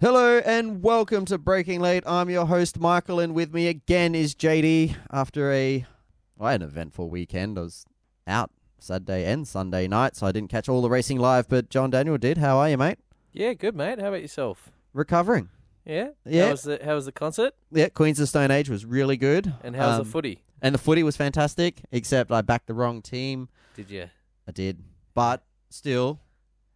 Hello and welcome to Breaking Late. I'm your host Michael, and with me again is JD. After a, well, an eventful weekend. I was out Saturday and Sunday night, so I didn't catch all the racing live. But John Daniel did. How are you, mate? Yeah, good mate. How about yourself? Recovering. Yeah, Yeah. How was the How was the concert? Yeah, Queens of Stone Age was really good. And how's Um, the footy? And the footy was fantastic, except I backed the wrong team. Did you I did, but still,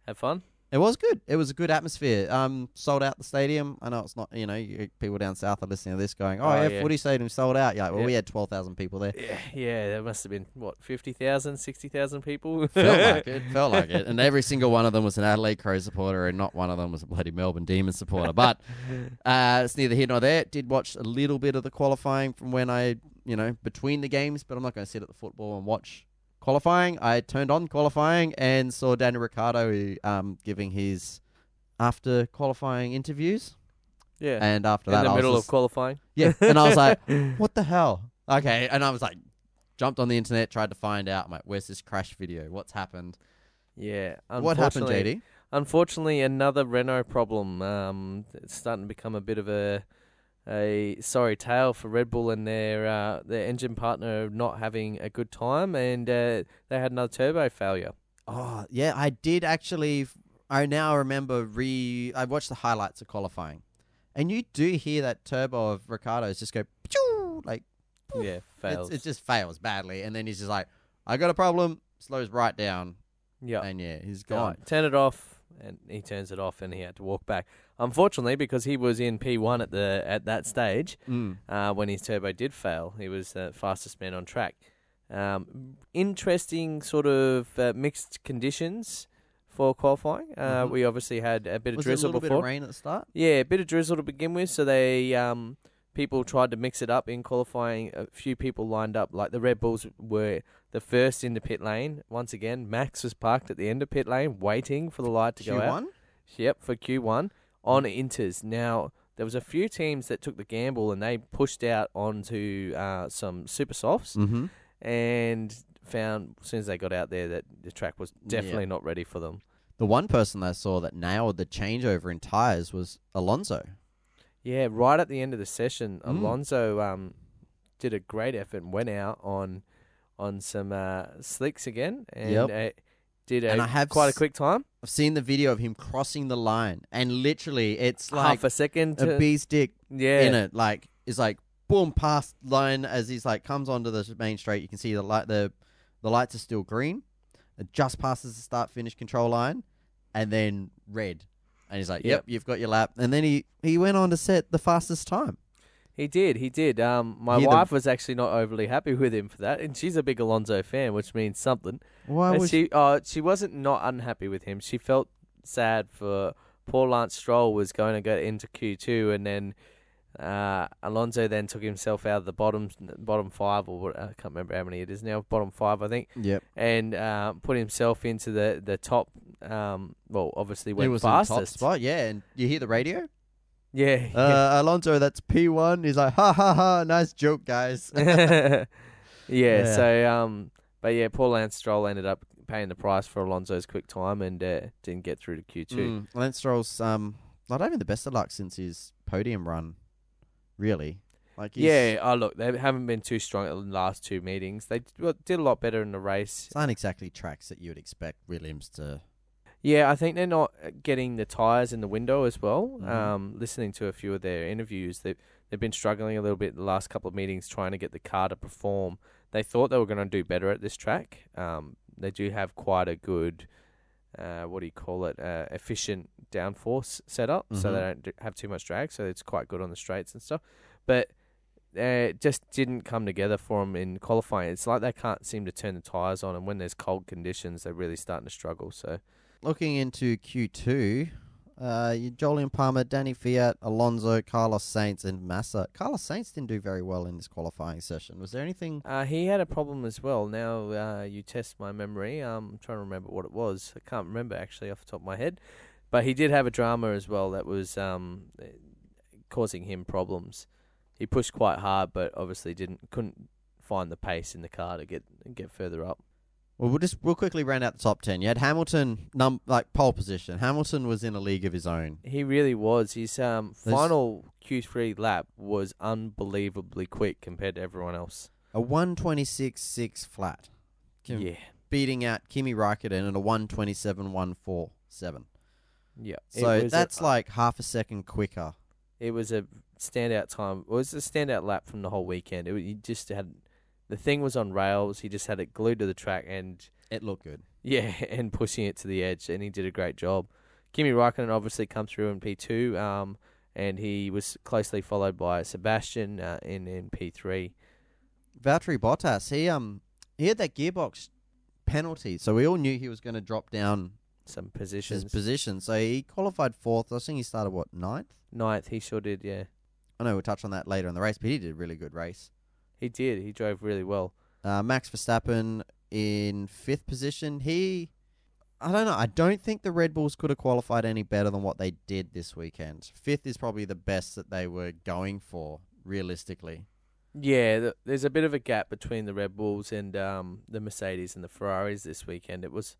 have fun? It was good. It was a good atmosphere. Um, sold out the stadium. I know it's not, you know, you, people down south are listening to this going, "Oh, Oh, yeah, yeah. footy stadium sold out." Yeah, well, Yeah. we had twelve thousand people there. Yeah, yeah. There must have been what 50,000, 60,000 people. felt like it. Felt like it. And every single one of them was an Adelaide Crow supporter, and not one of them was a bloody Melbourne Demon supporter. But uh, it's neither here nor there. Did watch a little bit of the qualifying from when I, you know, between the games, but I'm not going to sit at the football and watch qualifying. I turned on qualifying and saw Daniel Ricciardo um, giving his after qualifying interviews. yeah. And after In that, the I was middle just- of qualifying. Yeah, and I was like, "What the hell?" Okay, and I was like, jumped on the internet, tried to find out. I'm like, "Where's this crash video? What's happened? Yeah. What happened, JD?" Unfortunately, another Renault problem. Um, it's starting to become a bit of a a sorry tale for Red Bull and their uh, their engine partner not having a good time, and uh, they had another turbo failure. Oh, yeah, I did actually. I now remember re. I watched the highlights of qualifying, and you do hear that turbo of Ricciardo's just go like Yeah, fails. it's, it just fails badly, and then he's just like, "I got a problem." Slows right down, yeah. and yeah, he's gone. on, turn it off, and he turns it off, and he had to walk back. Unfortunately, because he was in P one at the at that stage, Mm. uh, when his turbo did fail, he was the fastest man on track. Um, interesting sort of uh, mixed conditions for qualifying. Uh, Mhm. We obviously had a bit of Was it a drizzle little bit before. of rain at the start? Yeah, a bit of drizzle to begin with. So they um, people tried to mix it up in qualifying. A few people lined up, like the Red Bulls were the first in the pit lane. Once again, Max was parked at the end of pit lane, waiting for the light to go out. Q1? Yep, for Q1 on Inters. Now there was a few teams that took the gamble and they pushed out onto uh, some super softs Mm-hmm. and found as soon as they got out there that the track was definitely not ready for them. The one person I saw that nailed the changeover in tires was Alonso. Yeah, right at the end of the session, Mm. Alonso um, did a great effort and went out on on some uh, slicks again and Yep. uh, did a And I have quite a quick time, I've seen the video of him crossing the line, and literally, it's like half a second. a To, bee's dick yeah, in it. Like it's like boom past line as he's like comes onto the main straight. You can see the light the the lights are still green. It just passes the start finish control line, and then red. And he's like, "Yep, Yep. you've got your lap." And then he he went on to set the fastest time. He did, he did. Um, my Hear the- wife was actually not overly happy with him for that, and she's a big Alonso fan, which means something. Why And was she, uh, she wasn't not unhappy with him. She felt sad for poor Lance Stroll was going to go into Q two, and then uh, Alonso then took himself out of the bottom bottom five, or what, I can't remember how many it is now, bottom five, I think, Yep. and uh, put himself into the the top. Um, well, obviously He went was in top fastest. spot, yeah. And you hear the radio? Yeah, Uh, Alonso, that's P one. He's like, ha ha ha, nice joke, guys. yeah, Yeah. So, um, but yeah, Paul Lance Stroll ended up paying the price for Alonso's quick time and uh, didn't get through to Q two. Mm, Lance Stroll's um not having the best of luck since his podium run. Really, like he's, Yeah, oh look, they haven't been too strong at the last two meetings. They did a lot better in the race. It's not exactly tracks that you would expect Williams to. Yeah, I think they're not uh, getting the tires in the window as well. Mhm. Um, listening to a few of their interviews, they they've been struggling a little bit the last couple of meetings trying to get the car to perform. They thought they were going to do better at this track. Um, they do have quite a good, uh, what do you call it, uh, efficient downforce setup, so Mhm. they don't have too much drag. So it's quite good on the straights and stuff. But uh, it just didn't come together for them in qualifying. It's like they can't seem to turn the tires on, and when there's cold conditions, they're really starting to struggle. So. Looking into Q two, uh, Jolyon Palmer, Danny Kvyat, Alonso, Carlos Sainz, and Massa. Carlos Sainz didn't do very well in this qualifying session. Was there anything? Uh, he had a problem as well. Now uh, you test my memory. Um, I'm trying to remember what it was. I can't remember actually off the top of my head. But he did have a drama as well that was um, eh, causing him problems. He pushed quite hard, but obviously didn't couldn't find the pace in the car to get get further up. Well, we'll just we'll quickly round out the top ten. You had Hamilton, num like pole position. Hamilton was in a league of his own. He really was. His um, There's- final Q3 lap was unbelievably quick compared to everyone else. A one twenty six six flat, Kim- yeah, beating out Kimi Raikkonen and a one twenty seven one four seven. yeah. So was that's a, like half a second quicker. it was a standout time. It was a standout lap from the whole weekend. It, wa- he just had the thing was on rails. He just had it glued to the track and It looked good. Yeah, and pushing it to the edge, and he did a great job. Kimi Raikkonen obviously come through in P two, um, and he was closely followed by Sebastian uh, in in P three. Valtteri Bottas, he um he had that gearbox penalty, so we all knew he was going to drop down Some his positions. position. So he qualified fourth. I think he started what ninth. Ninth, he sure did. Yeah, I know we'll touch on that later in the race, but he did a really good race. He did. He drove really well. Uh, Max Verstappen in fifth position. He, I don't know. I don't think the Red Bulls could have qualified any better than what they did this weekend. Fifth is probably the best that they were going for, realistically. Yeah, th- there's a bit of a gap between the Red Bulls and um, the Mercedes and the Ferraris this weekend. It was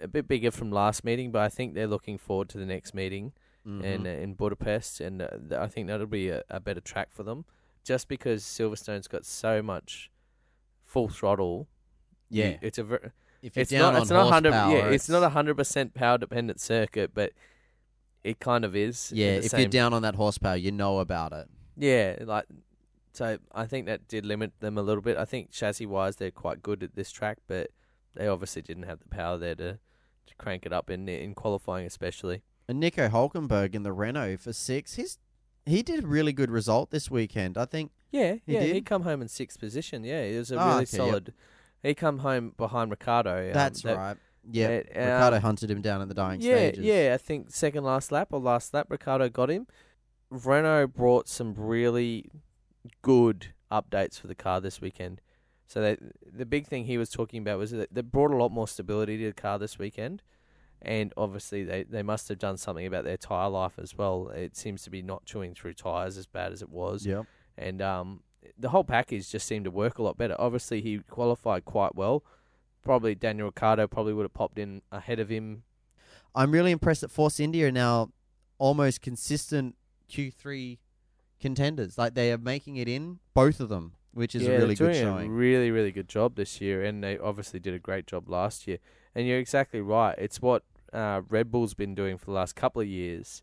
a bit bigger from last meeting, but I think they're looking forward to the next meeting. Mhm. and uh, in Budapest, and uh, th- I think that'll be a, a better track for them, just because Silverstone's got so much full throttle. you- yeah, it's a ver- if you're it's down not on it's not hundred yeah it's not a hundred percent power dependent circuit, but it kind of is. yeah. If you're down on that horsepower, you know about it. yeah, like so I think that did limit them a little bit. I think chassis wise they're quite good at this track, but they obviously didn't have the power there to, to crank it up in in qualifying especially. And Nico Hulkenberg in the Renault for six. He's he did a really good result this weekend. I think. Yeah, He yeah, he did? come home in sixth position. Yeah, it was a Oh, really okay, yep. solid. He come home behind Ricciardo. um, That's that- right. Yeah, uh, Ricciardo hunted him down in the dying Yeah, stages. yeah. I think second last lap or last lap, Ricciardo got him. Renault brought some really good updates for the car this weekend. So they, the big thing he was talking about was that they brought a lot more stability to the car this weekend, and obviously they, they must have done something about their tire life as well. It seems to be not chewing through tires as bad as it was. Yep. and um, the whole package just seemed to work a lot better. Obviously, he qualified quite well. Probably Daniel Ricciardo probably would have popped in ahead of him. I'm really impressed that Force India are now almost consistent Q3 contenders. Like they are making it in both of them, which is yeah, a really good showing. a really, really good job this year, and they obviously did a great job last year. And you're exactly right. It's what uh, Red Bull's been doing for the last couple of years.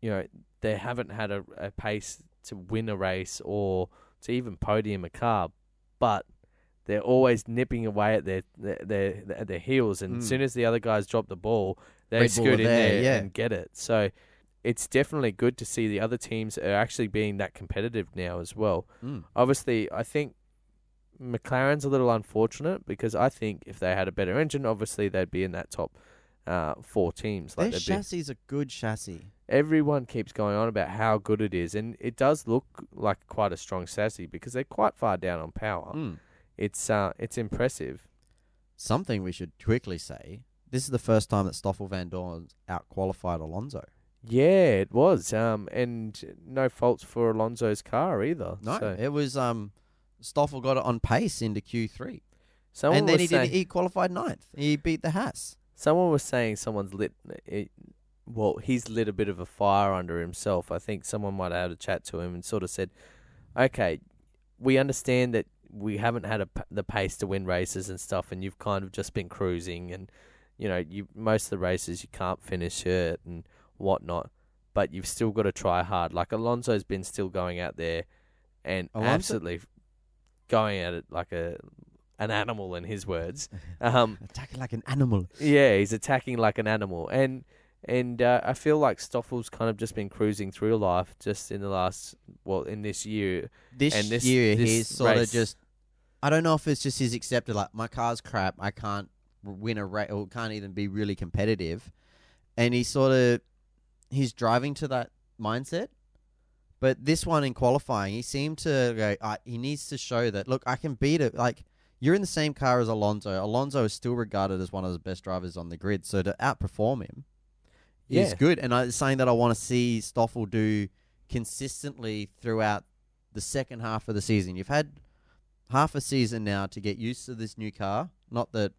You know, they haven't had a, a pace to win a race or to even podium a car, but they're always nipping away at their their their, at their heels. And as Mm. soon as the other guys drop the ball, they Red scoot in there, there yeah. and get it. So it's definitely good to see the other teams are actually being that competitive now as well Mm. obviously, I think McLaren's a little unfortunate because I think if they had a better engine, obviously they'd be in that top uh, four teams. Like Their they'd be- chassis is a good chassis. everyone keeps going on about how good it is, and it does look like quite a strong chassis because they're quite far down on power. Mm. It's uh, it's impressive. Something we should quickly say. This is the first time that Stoffel Vandoorne out qualified Alonso. Yeah, it was. Um, and no faults for Alonso's car either. No, so it was um Stoffel got it on pace into Q3. someone and then was he saying, did he qualified ninth. He beat the Haas. Someone was saying someone's lit. It, well, he's lit a bit of a fire under himself. I think someone might have had a chat to him and sort of said, "Okay, we understand that we haven't had a, the pace to win races and stuff, and you've kind of just been cruising, and you know, you most of the races you can't finish it and whatnot, but you've still got to try hard. Like Alonso's been still going out there and Alonso- absolutely going at it like a an animal, in his words." Um, Attacking like an animal. yeah, he's attacking like an animal, and and uh, I feel like Stoffel's kind of just been cruising through life just in the last well in this year. This, And this- year this he's sort of just I don't know if it's just he's accepted like my car's crap, I can't win a race or can't even be really competitive. And he sort of he's driving to that mindset. But this one in qualifying, he seemed to go. Uh, he needs to show that. Look, I can beat it. Like you're in the same car as Alonso. Alonso is still regarded as one of the best drivers on the grid. So to outperform him, is good. And I, it's something that I want to see Stoffel do consistently throughout the second half of the season. You've had half a season now to get used to this new car, Not that,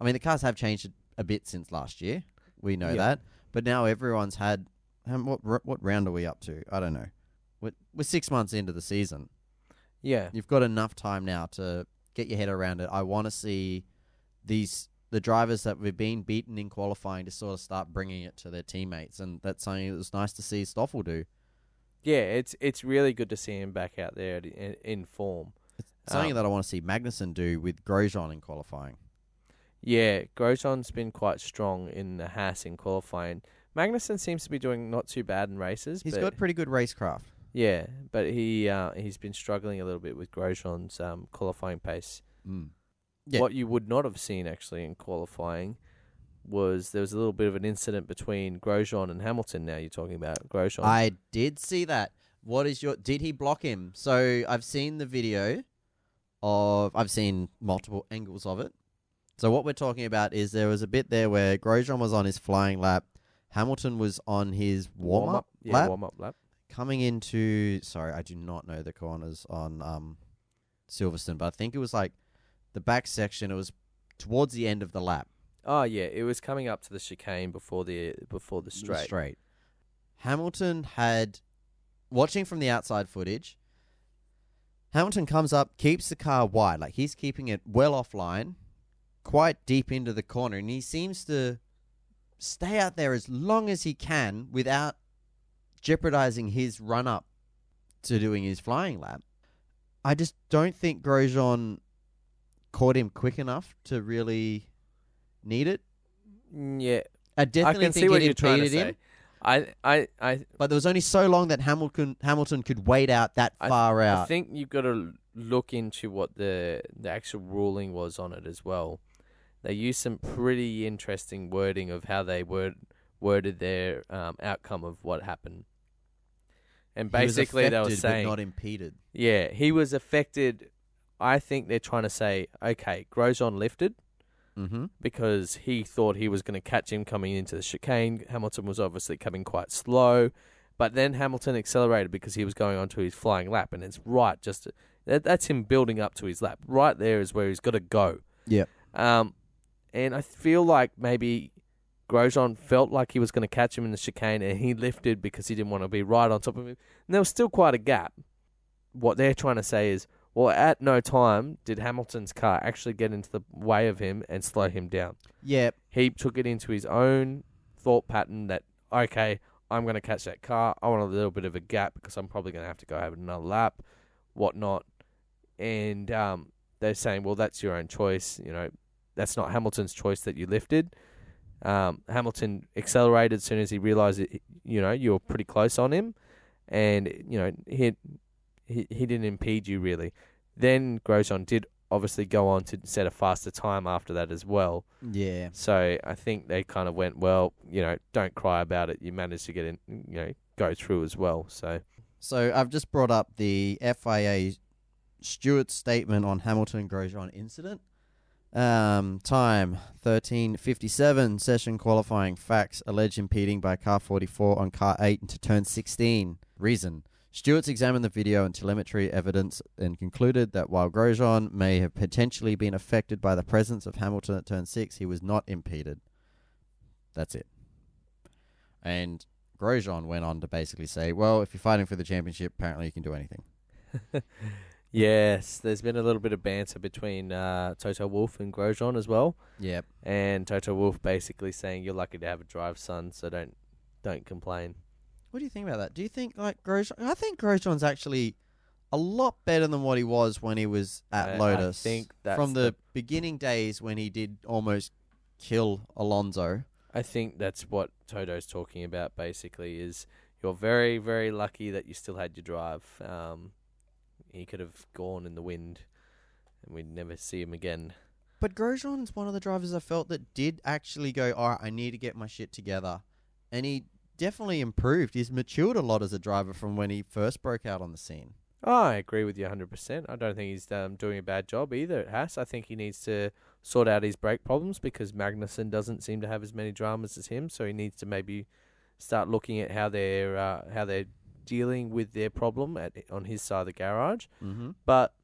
I mean, the cars have changed a bit since last year. We know Yeah. that, but now everyone's had. Um, what what round are we up to? I don't know. We're, we're six months into the season. Yeah, You've got enough time now to get your head around it. I want to see these the drivers that we've been beaten in qualifying to sort of start bringing it to their teammates, and that's something that was nice to see Stoffel do. yeah. It's it's really good to see him back out there in, in form. It's something Um, that I want to see Magnussen do with Grosjean in qualifying. Yeah, Grosjean's been quite strong in the Haas in qualifying. Magnussen seems to be doing not too bad in races. He's got pretty good racecraft. Yeah, but he uh, he's been struggling a little bit with Grosjean's um, qualifying pace. Mm. Yeah. What you would not have seen actually in qualifying was there was a little bit of an incident between Grosjean and Hamilton. Now you're talking about Grosjean. I did see that. What is your? Did he block him? So I've seen the video of. I've seen multiple angles of it. So what we're talking about is there was a bit there where Grosjean was on his flying lap, Hamilton was on his warm up yeah, lap, warm up lap. Coming into. Sorry, I do not know the corners on um, Silverstone, but I think it was like the back section. It was towards the end of the lap. Oh yeah, it was coming up to the chicane before the before the the straight. straight. Hamilton had watching from the outside footage. Hamilton comes up, keeps the car wide, like he's keeping it well offline, quite deep into the corner, and he seems to stay out there as long as he can without jeopardizing his run up to doing his flying lap. I just don't think Grosjean caught him quick enough to really need it. Mm, Yeah, I definitely I can think see what it you're trying to impeded him. I, I, I, But there was only so long that Hamilton Hamilton could wait out that I- far out. I think you've got to look into what the the actual ruling was on it as well. They used some pretty interesting wording of how they word worded their um, outcome of what happened. And basically, they were saying, not impeded. yeah, he was affected. I think they're trying to say, okay, Grosjean lifted Mm-hmm. because he thought he was going to catch him coming into the chicane. Hamilton was obviously coming quite slow, but then Hamilton accelerated because he was going onto his flying lap, and it's right just that, that's him building up to his lap. Right there is where he's got to go. Yeah. Um, and I feel like maybe Grosjean felt like he was going to catch him in the chicane, and he lifted because he didn't want to be right on top of him. And there was still quite a gap. What they're trying to say is, well, at no time did Hamilton's car actually get into the way of him and slow him down. Yep. He took it into his own thought pattern that, okay, I'm going to catch that car. I want a little bit of a gap because I'm probably going to have to go have another lap, whatnot. And um, they're saying, well, that's your own choice. You know, that's not Hamilton's choice that you lifted. Um, Hamilton accelerated as soon as he realised, it, you know, you were pretty close on him. And, you know, he, he, he didn't impede you really. Then Grosjean did obviously go on to set a faster time after that as well. Yeah. So I think they kind of went, well, you know, don't cry about it. You managed to get in, you know, go through as well. So So I've just brought up the FIA steward statement on Hamilton Grosjean incident. Um, time thirteen fifty seven. Session qualifying facts alleged impeding by car forty four on car eight into turn sixteen. Reason. Stewards examined the video and telemetry evidence and concluded that while Grosjean may have potentially been affected by the presence of Hamilton at turn six, he was not impeded. That's it. And Grosjean went on to basically say, "Well, if you're fighting for the championship, apparently you can do anything." yes, there's been a little bit of banter between uh, Toto Wolff and Grosjean as well, Yep. and Toto Wolff basically saying you're lucky to have a drive, son, so don't don't complain. What do you think about that? Do you think like Grosjean? I think Grosjean's actually a lot better than what he was when he was at I- I Lotus. think that's from the, the- beginning days when he did almost kill Alonso. I think that's what Toto's talking about. Basically, is you're very very lucky that you still had your drive. Um, he could have gone in the wind, and we'd never see him again. But Grosjean's one of the drivers I felt that did actually go, all right, I need to get my shit together. And he definitely improved. He's matured a lot as a driver from when he first broke out on the scene. Oh, I agree with you 100%. I don't think he's um, doing a bad job either at Haas. I think he needs to sort out his brake problems because Magnussen doesn't seem to have as many dramas as him, so he needs to maybe start looking at how they're uh, how they're dealing with their problem at on his side of the garage. Mm-hmm. But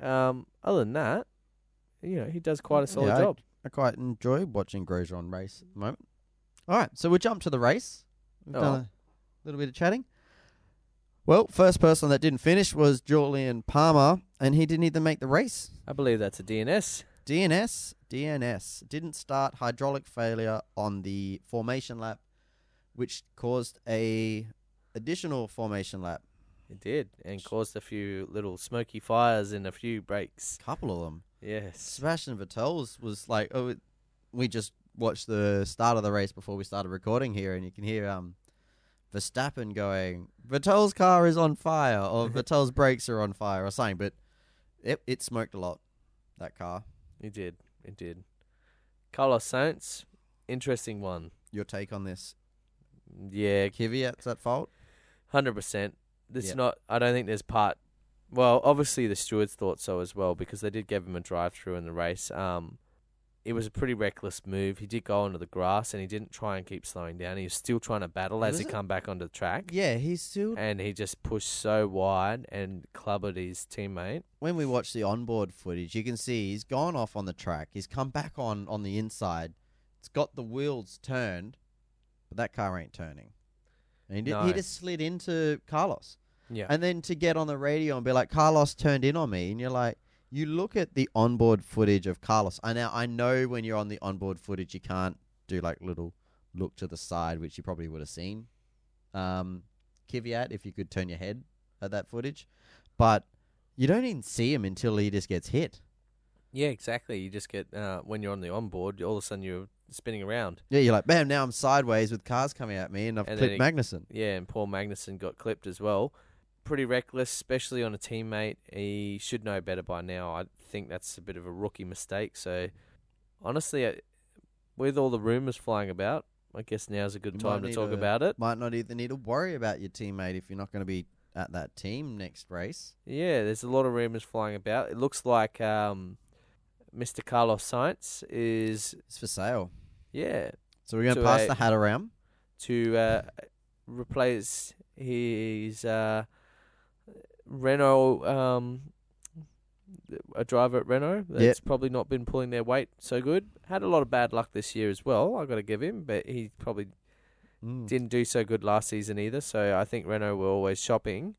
um, other than that, you know he does quite a solid Yeah, I- job. I quite enjoy watching Grosjean race at the moment. All right, so we'll jump to the race. We've Oh. done a little bit of chatting. Well, first person that didn't finish was Jolyon Palmer, and he didn't even make the race. I believe that's a DNS. DNS, DNS didn't start hydraulic failure on the formation lap, which caused a additional formation lap. It did and caused a few little smoky fires and a few breaks. Couple of them. Yes. Sebastian Vettel's was like, oh, it, we just watched the start of the race before we started recording here, and you can hear um, Verstappen going, Vettel's car is on fire, or Vettel's brakes are on fire, or something. But it it smoked a lot, that car. It did. It did. Carlos Sainz, interesting one. Your take on this? Yeah, Kvyat's at fault. Hundred percent. This Yep. not. I don't think there's part. Well, obviously the stewards thought so as well because they did give him a drive through in the race. Um, it was a pretty reckless move. He did go onto the grass and he didn't try and keep slowing down. He was still trying to battle as Was he it? come back onto the track. Yeah, he's still. And he just pushed so wide and clubbed his teammate. When we watch the onboard footage, you can see he's gone off on the track. He's come back on on the inside. It's got the wheels turned, but that car ain't turning. And he, did, he just slid into Carlos. Yeah. And then to get on the radio and be like, Carlos turned in on me, and you're like, you look at the onboard footage of Carlos. I now I know when you're on the onboard footage, you can't do like little look to the side, which you probably would have seen. Um, Kvyat, if you could turn your head at that footage, but you don't even see him until he just gets hit. Yeah, exactly. You just get uh, when you're on the onboard, all of a sudden you're spinning around. Yeah, you're like, bam, now I'm sideways with cars coming at me, and I've And then clipped Magnussen. Yeah, and Paul Magnussen got clipped as well. Pretty reckless, especially on a teammate. He should know better by now. I think that's a bit of a rookie mistake. So, honestly, uh, with all the rumours flying about, I guess now's a good You time to need talk to- about it. Might not even need to worry about your teammate if you're not going to be at that team next race. Yeah, there's a lot of rumours flying about. It looks like um, Mr. Carlos Sainz is, It's for sale. Yeah, So we're going to pass a- the hat around. to uh, replace his uh, Renault, um, a driver at Renault that's probably not been pulling their weight so good. Had a lot of bad luck this year as well. I've got to give him, but he probably Mm. didn't do so good last season either. So I think Renault were always shopping,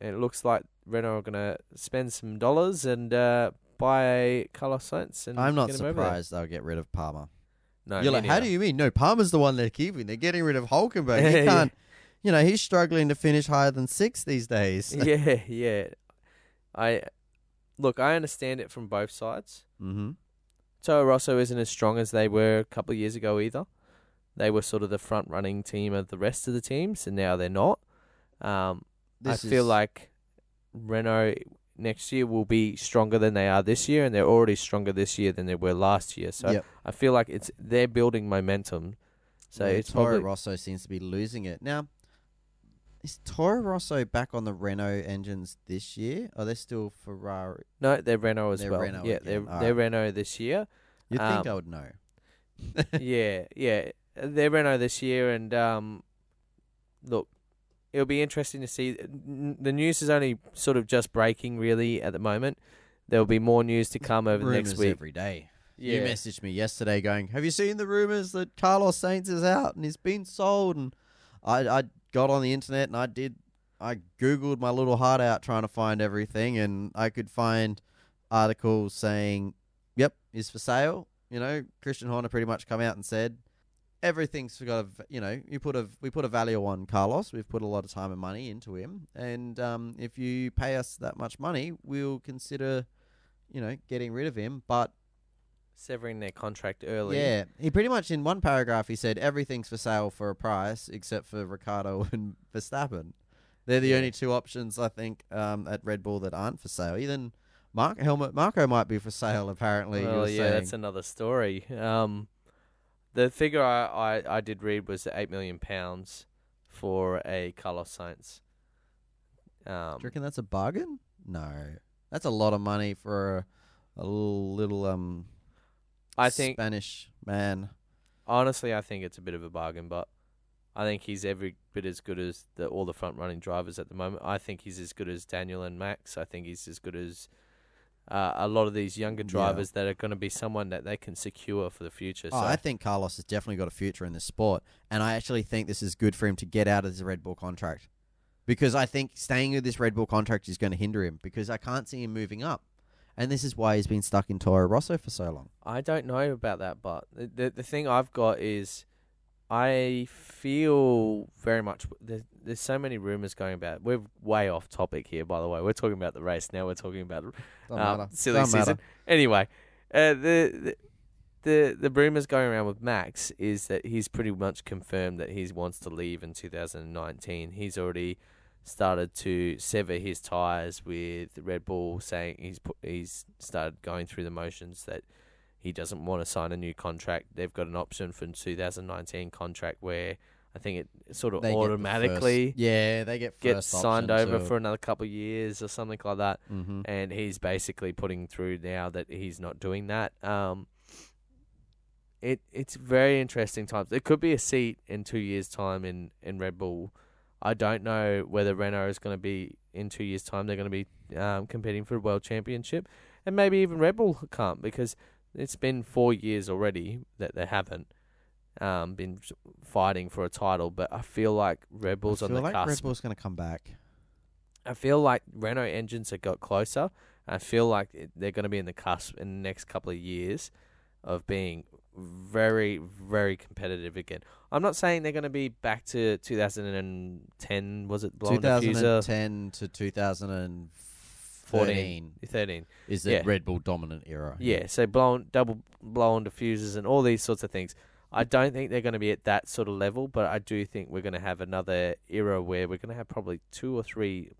and it looks like Renault are going to spend some dollars and uh, buy Carlos Sainz. And I'm not get him over there. surprised they'll get rid of Palmer. No, You're like, how do you mean? No, Palmer's the one they're keeping. They're getting rid of Hulkenberg. He can't. You know, he's struggling to finish higher than six these days. yeah, yeah. I look. I understand it from both sides. mm-hmm. Toro Rosso isn't as strong as they were a couple of years ago either. They were sort of the front running team of the rest of the teams, and now they're not. Um, I feel like Renault next year will be stronger than they are this year, and they're already stronger this year than they were last year. So Yep. I feel like it's they're building momentum. So Yeah, it's Toro probably Rosso seems to be losing it now. Is Toro Rosso back on the Renault engines this year? Are they still Ferrari? no, they're Renault as They're well. Renault yeah, again. they're Alright. they're Renault this year. You'd Um, think I would know. yeah, yeah. They're Renault this year, and um, look, it'll be interesting to see. The news is only sort of just breaking, really, at the moment. There'll be more news to come over the next week. every day. Yeah, You messaged me yesterday going, "Have you seen the rumors that Carlos Sainz is out and he's been sold?" And I, I got on the internet and I did, I googled my little heart out trying to find everything, and I could find articles saying, "Yep, is for sale." You know, Christian Horner pretty much come out and said, "Everything's got a, you know, you put a, we put a value on Carlos. We've put a lot of time and money into him, and um, if you pay us that much money, we'll consider." You know, getting rid of him, but severing their contract early. yeah, he pretty much in one paragraph he said everything's for sale for a price except for Ricciardo and Verstappen. They're the Yeah. only two options I think um, at Red Bull that aren't for sale. Even Mark Helmut Marko might be for sale apparently. Well, yeah, saying. that's another story. Um, the figure I, I, I did read was eight million pounds for a Carlos Sainz. Um, Do you reckon that's a bargain? No, that's a lot of money for a, a little little um. I think Spanish man. honestly, I think it's a bit of a bargain, but I think he's every bit as good as the, all the front running drivers at the moment. I think he's as good as Daniel and Max. I think he's as good as uh, a lot of these younger Yeah. drivers that are going to be someone that they can secure for the future. Oh, so I think Carlos has definitely got a future in this sport, and I actually think this is good for him to get out of his Red Bull contract, because I think staying with this Red Bull contract is going to hinder him because I can't see him moving up, and this is why he's been stuck in Toro Rosso for so long. I don't know about that, but the the, the thing I've got is I feel very much there's, there's so many rumors going about. We're way off topic here, by the way. We're talking about the race now. We're talking about um, silly Don't season. matter. Anyway, uh, the, the the the rumors going around with Max is that he's pretty much confirmed that he wants to leave in 2019. He's already started to sever his ties with Red Bull, saying he's put, he's started going through the motions that he doesn't want to sign a new contract. They've got an option for 2019 contract where I think it sort of They get the automatically first- yeah, they get gets signed over for another couple of years or something like that hmm and he's basically putting through now that he's not doing that. Um, it it's very interesting times. It could be a seat in two years' time in, in Red Bull. I don't know whether Renault is going to be in two years' time. They're going to be um, competing for a world championship, and maybe even Red Bull can't because it's been four years already that they haven't um, been fighting for a title. But I feel like Red Bull's I on feel the like cusp. Red Bull's going to come back. I feel like Renault engines have got closer. I feel like they're going to be in the cusp in the next couple of years of being very, very competitive again. I'm not saying they're going to be back to 2010. Was it blowing diffuser? 2010 to 2014 13. is the Yeah. Red Bull dominant era. Yeah, so blown double blown diffusers and all these sorts of things. I don't think they're going to be at that sort of level, but I do think we're going to have another era where we're going to have probably two or three.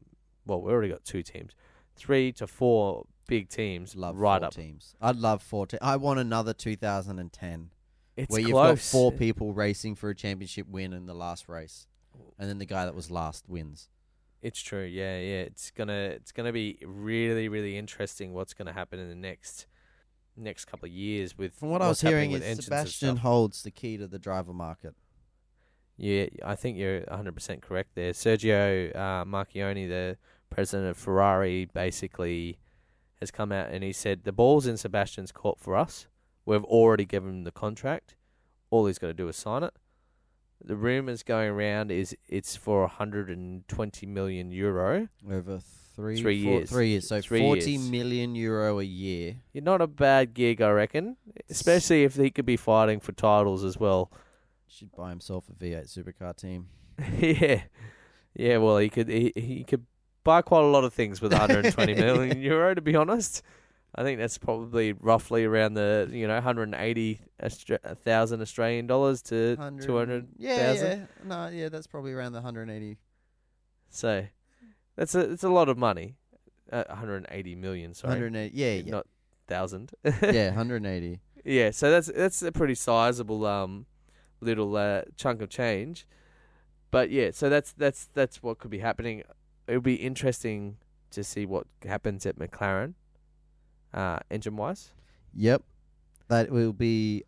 Well, we already got two teams, three to four big teams love right four up. teams. I'd love four. Te- I want another 2010 It's where close. you've got four people racing for a championship win in the last race, and then the guy that was last wins. It's true. Yeah, yeah. It's gonna it's gonna be really really interesting. What's gonna happen in the next next couple of years with From what I was hearing, is Sebastian holds the key to the driver market. Yeah, I think you're 100% correct there. Sergio uh, the president of Ferrari, basically has come out and he said the ball's in Sebastian's court for us. We've already given him the contract. All he's got to do is sign it. The rumors going around is it's for 120 million euro. Over three, Three four- years. Three years. So Three forty years. million euro a year. You're not a bad gig, I reckon. Especially if he could be fighting for titles as well. Should buy himself a V8 supercar team. yeah, yeah. Well, he could he, he could buy quite a lot of things with 120 million euro. To be honest, I think that's probably roughly around the you know 180 Austra- Australian dollars to 200. Yeah, 100,000. yeah. No, yeah, that's probably around the 180. So that's a it's a lot of money. Uh, 180 million, sorry, 180. Yeah, yeah. not thousand. yeah, 180. Yeah, so that's that's a pretty sizable um little uh, chunk of change. But yeah, so that's that's that's what could be happening. It'll be interesting to see what happens at McLaren, uh, engine wise. Yep. That will be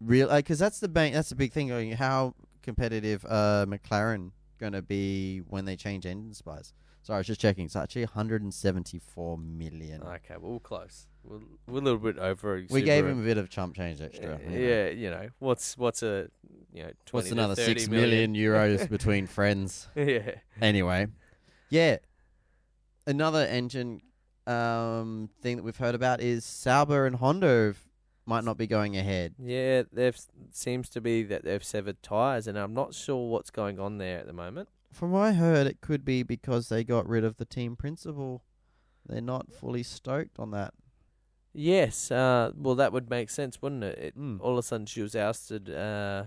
real because that's the bank. That's the big thing. Going how competitive uh McLaren going to be when they change engine spice. Sorry, I was just checking. It's actually 174 million. Okay, well we're close. We're, we're a little bit over. we gave him a bit of chump change extra. Uh, you know. yeah, you know what's what's a you know 20 What's another six million euros between friends? yeah, Anyway, yeah. Another engine um, thing that we've heard about is Sauber and Honda might not be going ahead. yeah. There seems to be that they've severed tires, and I'm not sure what's going on there at the moment. From what I heard, it could be because they got rid of the team principal. They're not fully stoked on that. Yes, uh, well, that would make sense, wouldn't it? it Mm. All of a sudden, she was ousted uh,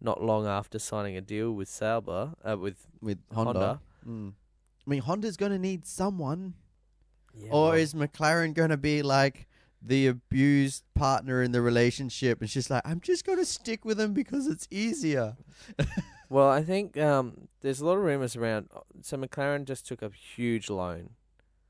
not long after signing a deal with Sauber, uh, with with Honda. Honda. Mm. I mean, Honda's going to need someone. Yeah, or is McLaren going to be like the abused partner in the relationship? And she's like, I'm just going to stick with him because it's easier. well, I think um, there's a lot of rumors around. So McLaren just took a huge loan.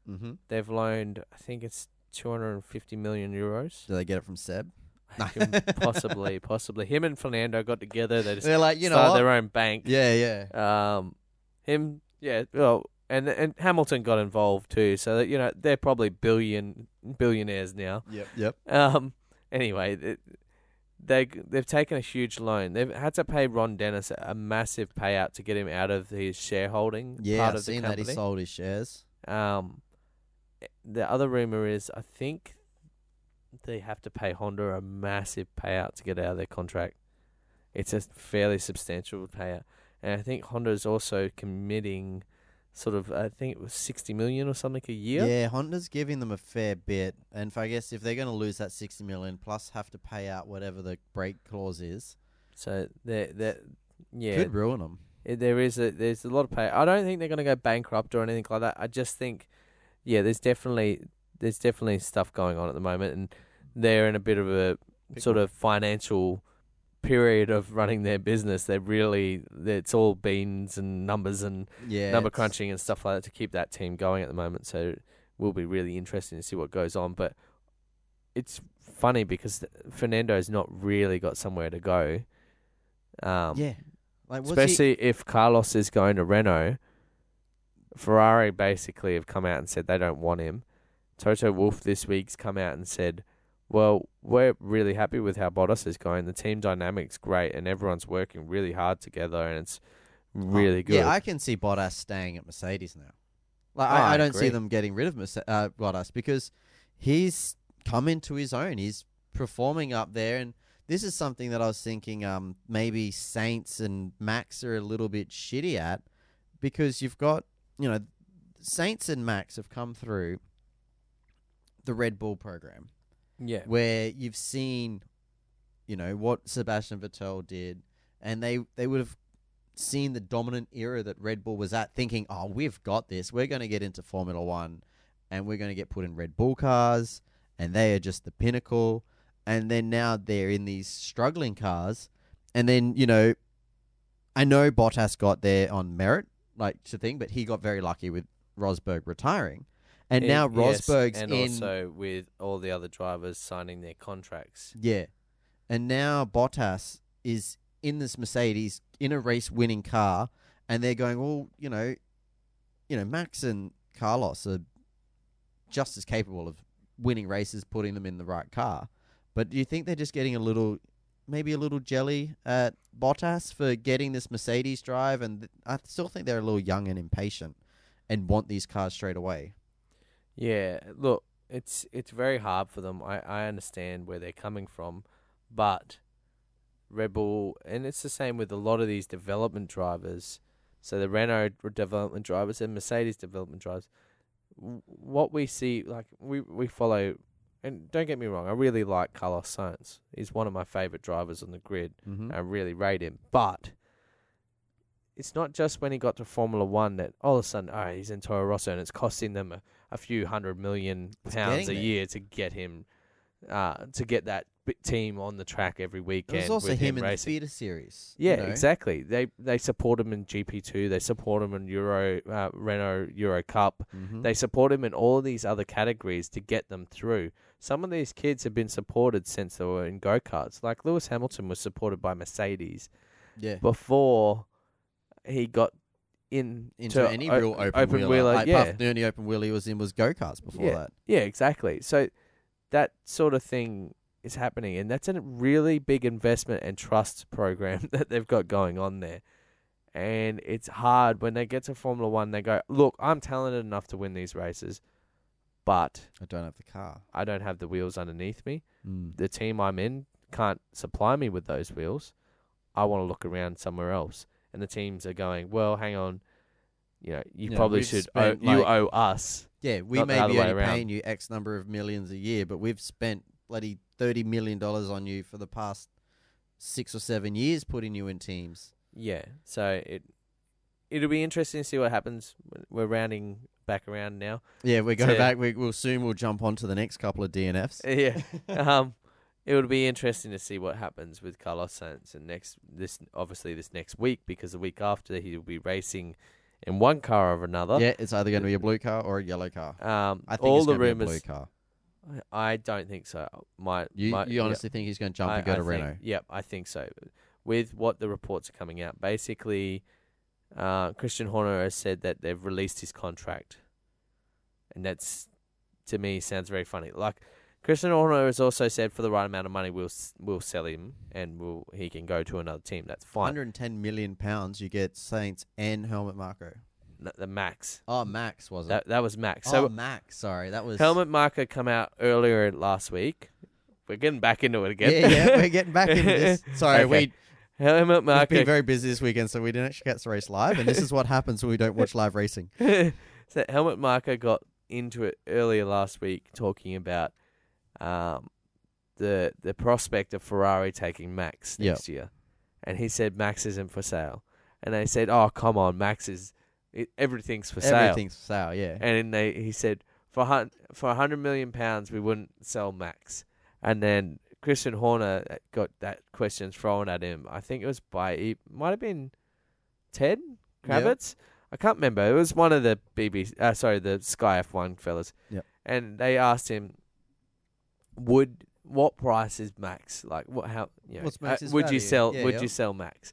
Mm-hmm. They've loaned, I think it's 250 million euros. Do they get it from Seb? possibly, possibly. Him and Fernando got together. They just They're like, you know, started what? their own bank. yeah, yeah. Um, him, yeah. Well, and and Hamilton got involved too. So that you know they're probably billion billionaires now. Yep. Yep. Um. Anyway, they they've taken a huge loan. They've had to pay Ron Dennis a massive payout to get him out of his shareholding Yeah, part I've of the seen that company. he sold his shares. Um, the other rumor is I think they have to pay Honda a massive payout to get out of their contract. It's a fairly substantial payout, and I think Honda is also committing sort of I think it was sixty million or something a year. Yeah, Honda's giving them a fair bit, and if I guess if they're going to lose that sixty million plus have to pay out whatever the break clause is, So they they yeah could ruin them. There is a there's a lot of pay. I don't think they're going to go bankrupt or anything like that. I just think, yeah, there's definitely there's definitely stuff going on at the moment, and they're in a bit of a sort of financial period of running their business. They're really it's all beans and numbers and Yeah, number crunching and stuff like that to keep that team going at the moment. So it will be really interesting to see what goes on. But it's funny because Fernando's not really got somewhere to go. Um, Yeah, like was he- especially if Carlos is going to Renault. Ferrari basically have come out and said they don't want him. Toto Wolff this week's come out and said, "Well, we're really happy with how Bottas is going. The team dynamics great, and everyone's working really hard together, and it's really good." Yeah, I can see Bottas staying at Mercedes now. Like Oh, I, I I don't see them getting rid of Merce- uh, Bottas because he's come into his own. He's performing up there, and this is something that I was thinking um, maybe Sainz and Max are a little bit shitty at because you've got you know Sainz and Max have come through the Red Bull program yeah, where you've seen, you know, what Sebastian Vettel did, and they they would have seen the dominant era that Red Bull was at, thinking, "Oh, we've got this. We're going to get into Formula One, and we're going to get put in Red Bull cars, and they are just the pinnacle." And then now they're in these struggling cars, and then you know, I know Bottas got there on merit, like to think, but he got very lucky with Rosberg retiring, and It- now yes, Rosberg's and in. also with all the other drivers signing their contracts. Yeah. And now Bottas is in this Mercedes in a race winning car and they're going, Well, you know, you know, Max and Carlos are just as capable of winning races, putting them in the right car. But do you think they're just getting a little maybe a little jelly at Bottas for getting this Mercedes drive and th- I still think they're a little young and impatient and want these cars straight away. Yeah, look, it's it's very hard for them. I, I understand where they're coming from, but Red Bull, and it's the same with a lot of these development drivers. So the Renault development drivers and Mercedes development drivers. What we see, like we we follow, and don't get me wrong, I really like Carlos Sainz. He's one of my favorite drivers on the grid. Mm-hmm. I really rate him. But it's not just when he got to Formula One that all of a sudden, oh, he's in Toro Rosso and it's costing them a, a few hundred million pounds a there. year to get him, uh, to get that team on the track every It weekend. was also with him him in racing. the feeder series. Yeah, you know? exactly. They they support him in GP two. They support him in Euro uh, Renault Euro Cup. Mhm. They support him in all of these other categories to get them through. Some of these kids have been supported since they were in go karts. Like Lewis Hamilton was supported by Mercedes yeah. before he got in into any real open, open wheeler. wheeler, Like, yeah. the only open wheel he was in was go karts before Yeah. that. Yeah, exactly. So that sort of thing is happening, and that's a really big investment and trust program that they've got going on there. And it's hard when they get to Formula One. They go, "Look, I'm talented enough to win these races, but I don't have the car. I don't have the wheels underneath me. Mm. The team I'm in can't supply me with those wheels. I want to look around somewhere else." And the teams are going, "Well, hang on." You know, you Yeah, probably we've should. Owe, spent, you owe us. Yeah, we may be only paying you X number of millions a year, but we've spent bloody thirty million dollars on you for the past six or seven years, putting you in teams. Yeah, so it it'll be interesting to see what happens. We're rounding back around now. Yeah, we go So- back. We, we'll soon. We'll jump on to the next couple of DNFs. Yeah, um, it would be interesting to see what happens with Carlos Sainz and next this obviously this next week because the week after he'll be racing in one car or another. Yeah, it's either going to be a blue car or a yellow car. Um, I think all it's the going to be a blue rumors. car. I don't think so. My You, my, you yeah. honestly think he's going to jump I, and go I to think- Renault? Yep, I think so. With what the reports are coming out, basically, uh, Christian Horner has said that they've released his contract, and that's to me sounds very funny. Like Christian Horner has also said for the right amount of money, we'll s- we'll sell him and we'll he can go to another team. That's fine. 110 million pounds, you get Sainz and Helmut Marko. The max. Oh, Max was it? That that was max. oh, So Max. Sorry, that was Helmut Marko come out earlier last week. We're getting back into it again. Yeah, yeah, we're getting back into this. Sorry, Okay. we helmet we've marker been very busy this weekend, so we didn't actually get to race live, and this is what happens when we don't watch live racing. so Helmut Marko got into it earlier last week talking about um, the the prospect of Ferrari taking Max Yep. next year, and he said Max isn't for sale, and they said, "Oh, come on, Max is it, everything's for sale." Everything's for sale, yeah. And they he said for hun- for a hundred million pounds we wouldn't sell Max, and then Christian Horner uh, got that question thrown at him. I think it was by it might have been Ted Yep. Kravitz. I can't remember. It was one of the BBC, uh, sorry, the Sky F1 fellas. Yep. And they asked him, "Would what price is Max? Like what? How? You know, What's uh, Max's would value? you sell? Yeah, would yeah. you sell Max?"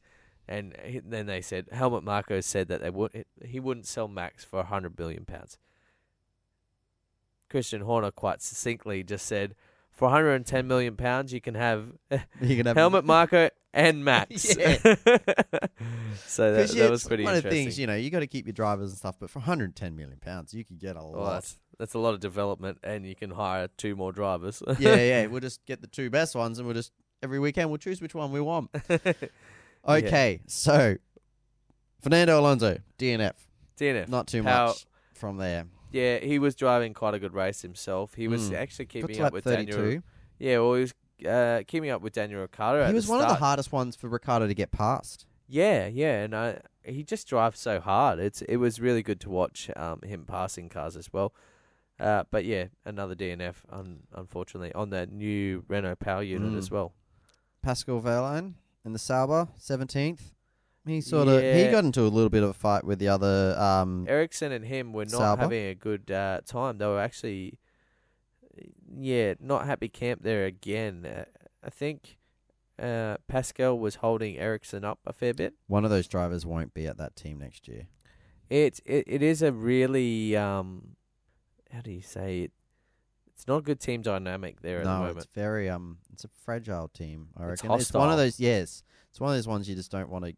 And he, then they said Helmut Marko said that they would he wouldn't sell Max for a hundred billion pounds. Christian Horner quite succinctly just said, "For 110 million pounds, you can have You can have Helmut Marko and Max." Yeah. so that, 'Cause, yeah, that was it's pretty one of the interesting. things, you know, you got to keep your drivers and stuff, but for 110 million pounds, you could get a lot. That's, a lot of development, and you can hire two more drivers. yeah, yeah. We'll just get the two best ones, and we'll just every weekend we'll choose which one we want. Okay, so Fernando Alonso, DNF. DNF. Not too How- much from there. Yeah, he was driving quite a good race himself. He was Mm. actually keeping up with 32. Daniel. Yeah, well, he was uh, keeping up with Daniel Ricciardo. He was one of the hardest ones for Ricciardo to get past. Yeah, yeah, and I, he just drives so hard. It's it was really good to watch um, him passing cars as well. Uh, but yeah, another DNF, un- unfortunately, on that new Renault power unit Mm. as well. Pascal Wehrlein in the Sauber, 17th. He sort of he Yeah. got into a little bit of a fight with the other um Ericsson and him were not Sauber? having a good uh, time. They were actually, yeah, not happy camp there again. Uh, I think uh, Pascal was holding Ericsson up a fair bit. one of those drivers won't be at that team next year. It it it is a really um, how do you say it? It's not a good team dynamic there at the no, moment. it's very um it's a fragile team, I It's reckon. It's one of those yes. It's one of those ones you just don't want to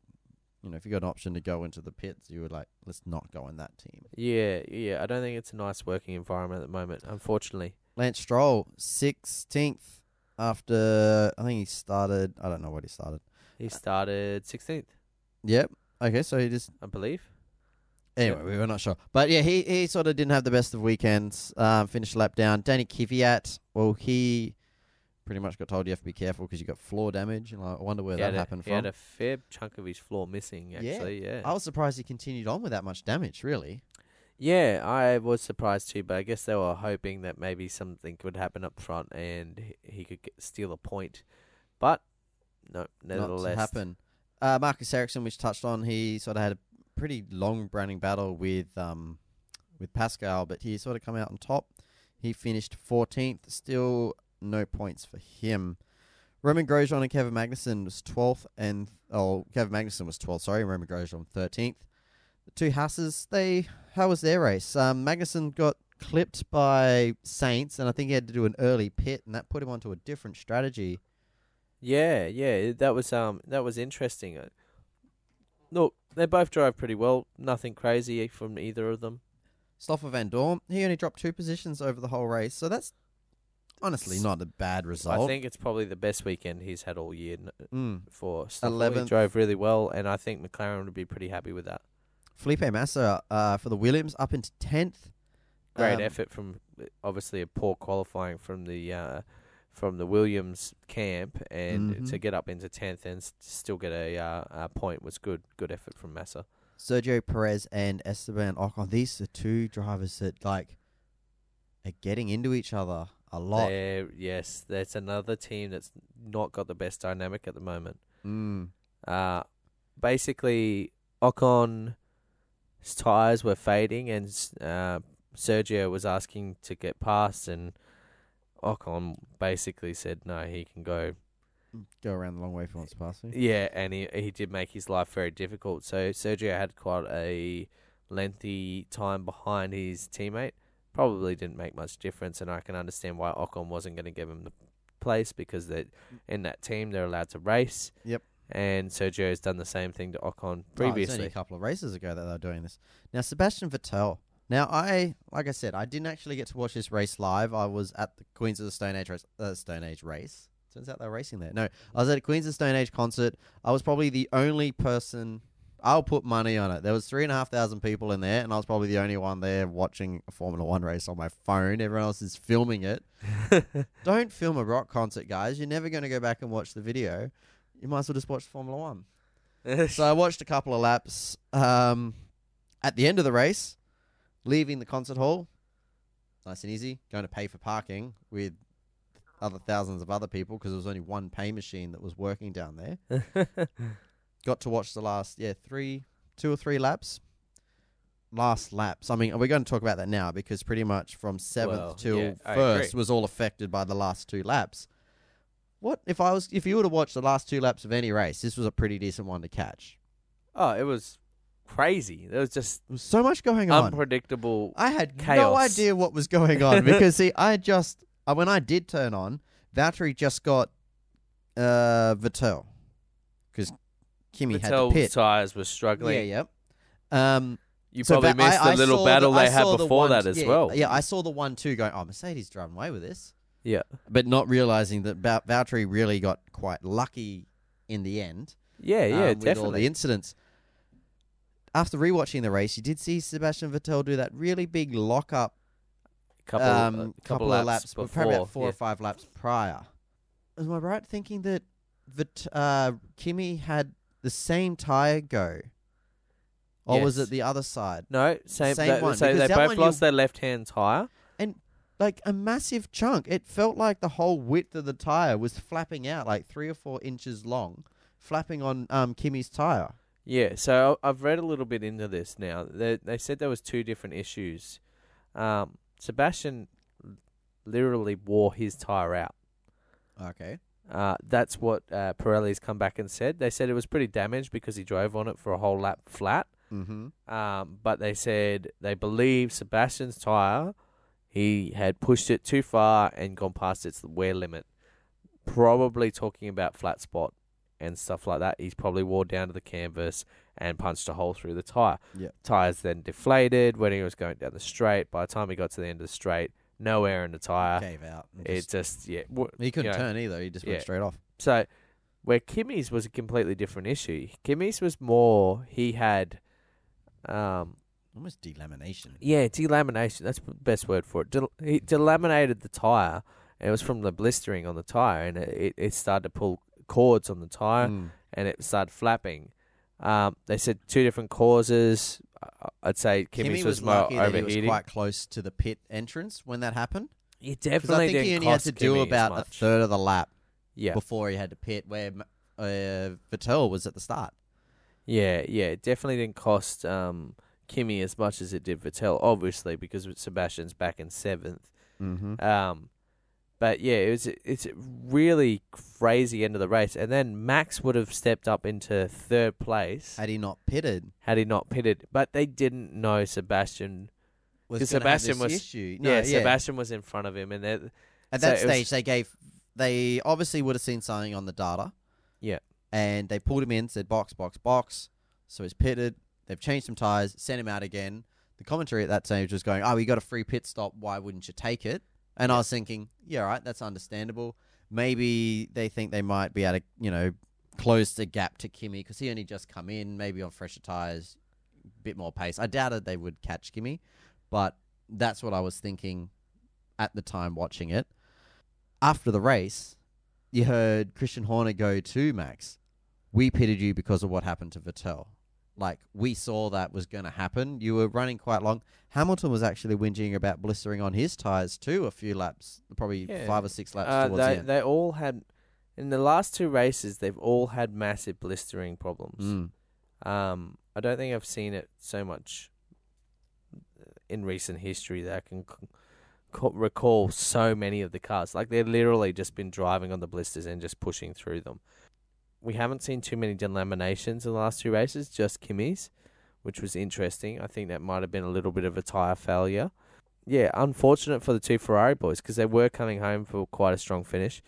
you know, if you got an option to go into the pits, you would like let's not go in that team. Yeah, yeah. I don't think it's a nice working environment at the moment, unfortunately. Lance Stroll, sixteenth after I think he started I don't know what he started. He started 16th, Yep. Okay, so he just I believe. Anyway, we were not sure, but yeah, he he sort of didn't have the best of weekends. Um, finished lap down. Danny Kvyat, well, he pretty much got told you have to be careful because you got floor damage. And I wonder where he that had a, happened he from. had a fair chunk of his floor missing, Yeah. actually. Yeah. I was surprised he continued on with that much damage. Really, Yeah, I was surprised too, but I guess they were hoping that maybe something would happen up front and he, could get, steal a point. But no, not nevertheless, to happen. Uh, Marcus Ericsson, which touched on, he sort of had a pretty long running battle with um with Pascal, but he sort of come out on top. He finished 14th, still no points for him. Romain Grosjean and Kevin Magnussen was 12th, and oh, Kevin Magnussen was 12th. Sorry, Romain Grosjean 13th. The two Hasses, they how was their race? Um, Magnussen got clipped by Sainz, and I think he had to do an early pit, and that put him onto a different strategy. Yeah, yeah, that was um that was interesting. Uh, Look, they both drove pretty well. Nothing crazy from either of them. Stoffel Vandoorne, he only dropped two positions over the whole race, so that's honestly not a bad result. I think it's probably the best weekend he's had all year Mm. for Stoffel. He drove really well, and I think McLaren would be pretty happy with that. Felipe Massa uh, for the Williams up into tenth. Great Um, effort from obviously a poor qualifying from the uh, from the Williams camp, and Mhm. to get up into tenth and s- still get a, uh, a point was good. Good effort from Massa. Sergio Perez and Esteban Ocon. These are two drivers that like are getting into each other a lot. They're- yes, that's another team that's not got the best dynamic at the moment. Mm. Uh, basically, Ocon's tires were fading, and uh, Sergio was asking to get past, and Ocon basically said no, he can go. Go around the long way if he wants to pass me. Yeah, and he he did make his life very difficult. So Sergio had quite a lengthy time behind his teammate. Probably didn't make much difference, and I can understand why Ocon wasn't going to give him the place because they in that team they're allowed to race. Yep. And Sergio has done the same thing to Ocon Oh, was only a couple of races ago that they were doing this. Now, Sebastian Vettel. Now, I like I said, I didn't actually get to watch this race live. I was at the Queens of the Stone Age race. Uh, Stone Age race. Turns out they were racing there. No, I was at a Queens of the Stone Age concert. I was probably the only person. I'll put money on it. There was three and a half thousand people in there, and I was probably the only one there watching a Formula One race on my phone. Everyone else is filming it. Don't film a rock concert, guys. You're never going to go back and watch the video. You might as well just watch Formula One. So I watched a couple of laps. Um, at the end of the race, leaving the concert hall, nice and easy, going to pay for parking with other thousands of other people because there was only one pay machine that was working down there. Got to watch the last, yeah, three, two or three laps. Last laps. I mean, we're going to talk about that now because pretty much from seventh Well, till yeah, first was all affected by the last two laps. What if I was if you would have watched the last two laps of any race? This was a pretty decent one to catch. oh, it was crazy. There was just There was so much going on. unpredictable. I had no idea what was going on because see, I just uh, when I did turn on, Valtteri just got uh Vettel because Kimi had to Vettel's pit. tires were struggling. Yeah, yep. Um, You so probably missed I the little battle I they had saw the before one- that as yeah, well. Yeah, I saw the one too going. Oh, Mercedes driving away with this, Yeah. but not realizing that Va- Valtteri really got quite lucky in the end. Yeah, yeah, um, with all definitely. the incidents. After rewatching the race, you did see Sebastian Vettel do that really big lock up couple, um, a couple, couple, of laps, before. probably about four yeah. or five laps prior. Am I right thinking that that uh, Kimi had the same tire go, or was it the other side? No, same. Same they, one, So because they both lost their left hand tire. And like a massive chunk. It felt like the whole width of the tire was flapping out, like three or four inches long, flapping on um, Kimi's tire. Yeah, so I've read a little bit into this now. They they said there was two different issues. Um, Sebastian literally wore his tire out. Okay. Uh, that's what uh, Pirelli's come back and said. They said it was pretty damaged because he drove on it for a whole lap flat. Mm-hmm. Um, but they said they believe Sebastian's tire, he had pushed it too far and gone past its wear limit. Probably talking about flat spot and stuff like that. He's probably wore down to the canvas and punched a hole through the tire. Yeah. Tires then deflated when he was going down the straight. By the time he got to the end of the straight, no air in the tire. Gave out. It just- yeah. w- he couldn't you know, turn either. He just yeah. went straight off. so where Kimi's was a completely different issue. Kimi's was more he had um Almost delamination. yeah, delamination. That's the best word for it. Del- he delaminated the tire, and it was from the blistering on the tire, and it, it, it started to pull cords on the tire, Mm. and it started flapping. Um, they said two different causes. Uh, I'd say Kimi's Kimi was, more lucky that he overheating. was quite close to the pit entrance when that happened. he definitely I think he only had to do Kimi as about a third of the lap Yeah, before he had to pit, where uh, Vettel was at the start. yeah, yeah. It definitely didn't cost um, Kimi as much as it did Vettel, obviously because Sebastian's back in seventh. Mm-hmm. Um, but yeah, it was it's a really crazy end of the race, and then Max would have stepped up into third place Had he not pitted, had he not pitted. But they didn't know Sebastian. was 'Cause gonna have Sebastian this was- issue. No, yeah, Sebastian was in front of him, and At so that it was- stage, they gave they obviously would have seen something on the data. Yeah. and they pulled him in, said box, box, box. So he's pitted. They've changed some tires, sent him out again. The commentary at that stage was going, "Oh, we got a free pit stop. Why wouldn't you take it?" And I was thinking, "Yeah, right, that's understandable. Maybe they think they might be able to, you know, close the gap to Kimi because he only just come in, maybe on fresher tires, bit more pace. I doubted they would catch Kimi, but that's what I was thinking at the time watching it. After the race, you heard Christian Horner go to Max. We pitted you because of what happened to Vettel. Like we saw that was going to happen. You were running quite long. Hamilton was actually whinging about blistering on his tires too. A few laps, probably Yeah. five or six laps uh, towards they the end. they all had in the last two races they've all had massive blistering problems. Mm. Um, I don't think I've seen it so much in recent history that I can c- recall so many of the cars. Like they're literally just been driving on the blisters and just pushing through them. We haven't seen too many delaminations in the last two races, just Kimi's, which was interesting. I think that might have been a little bit of a tyre failure. Yeah, unfortunate for the two Ferrari boys because they were coming home for quite a strong finish,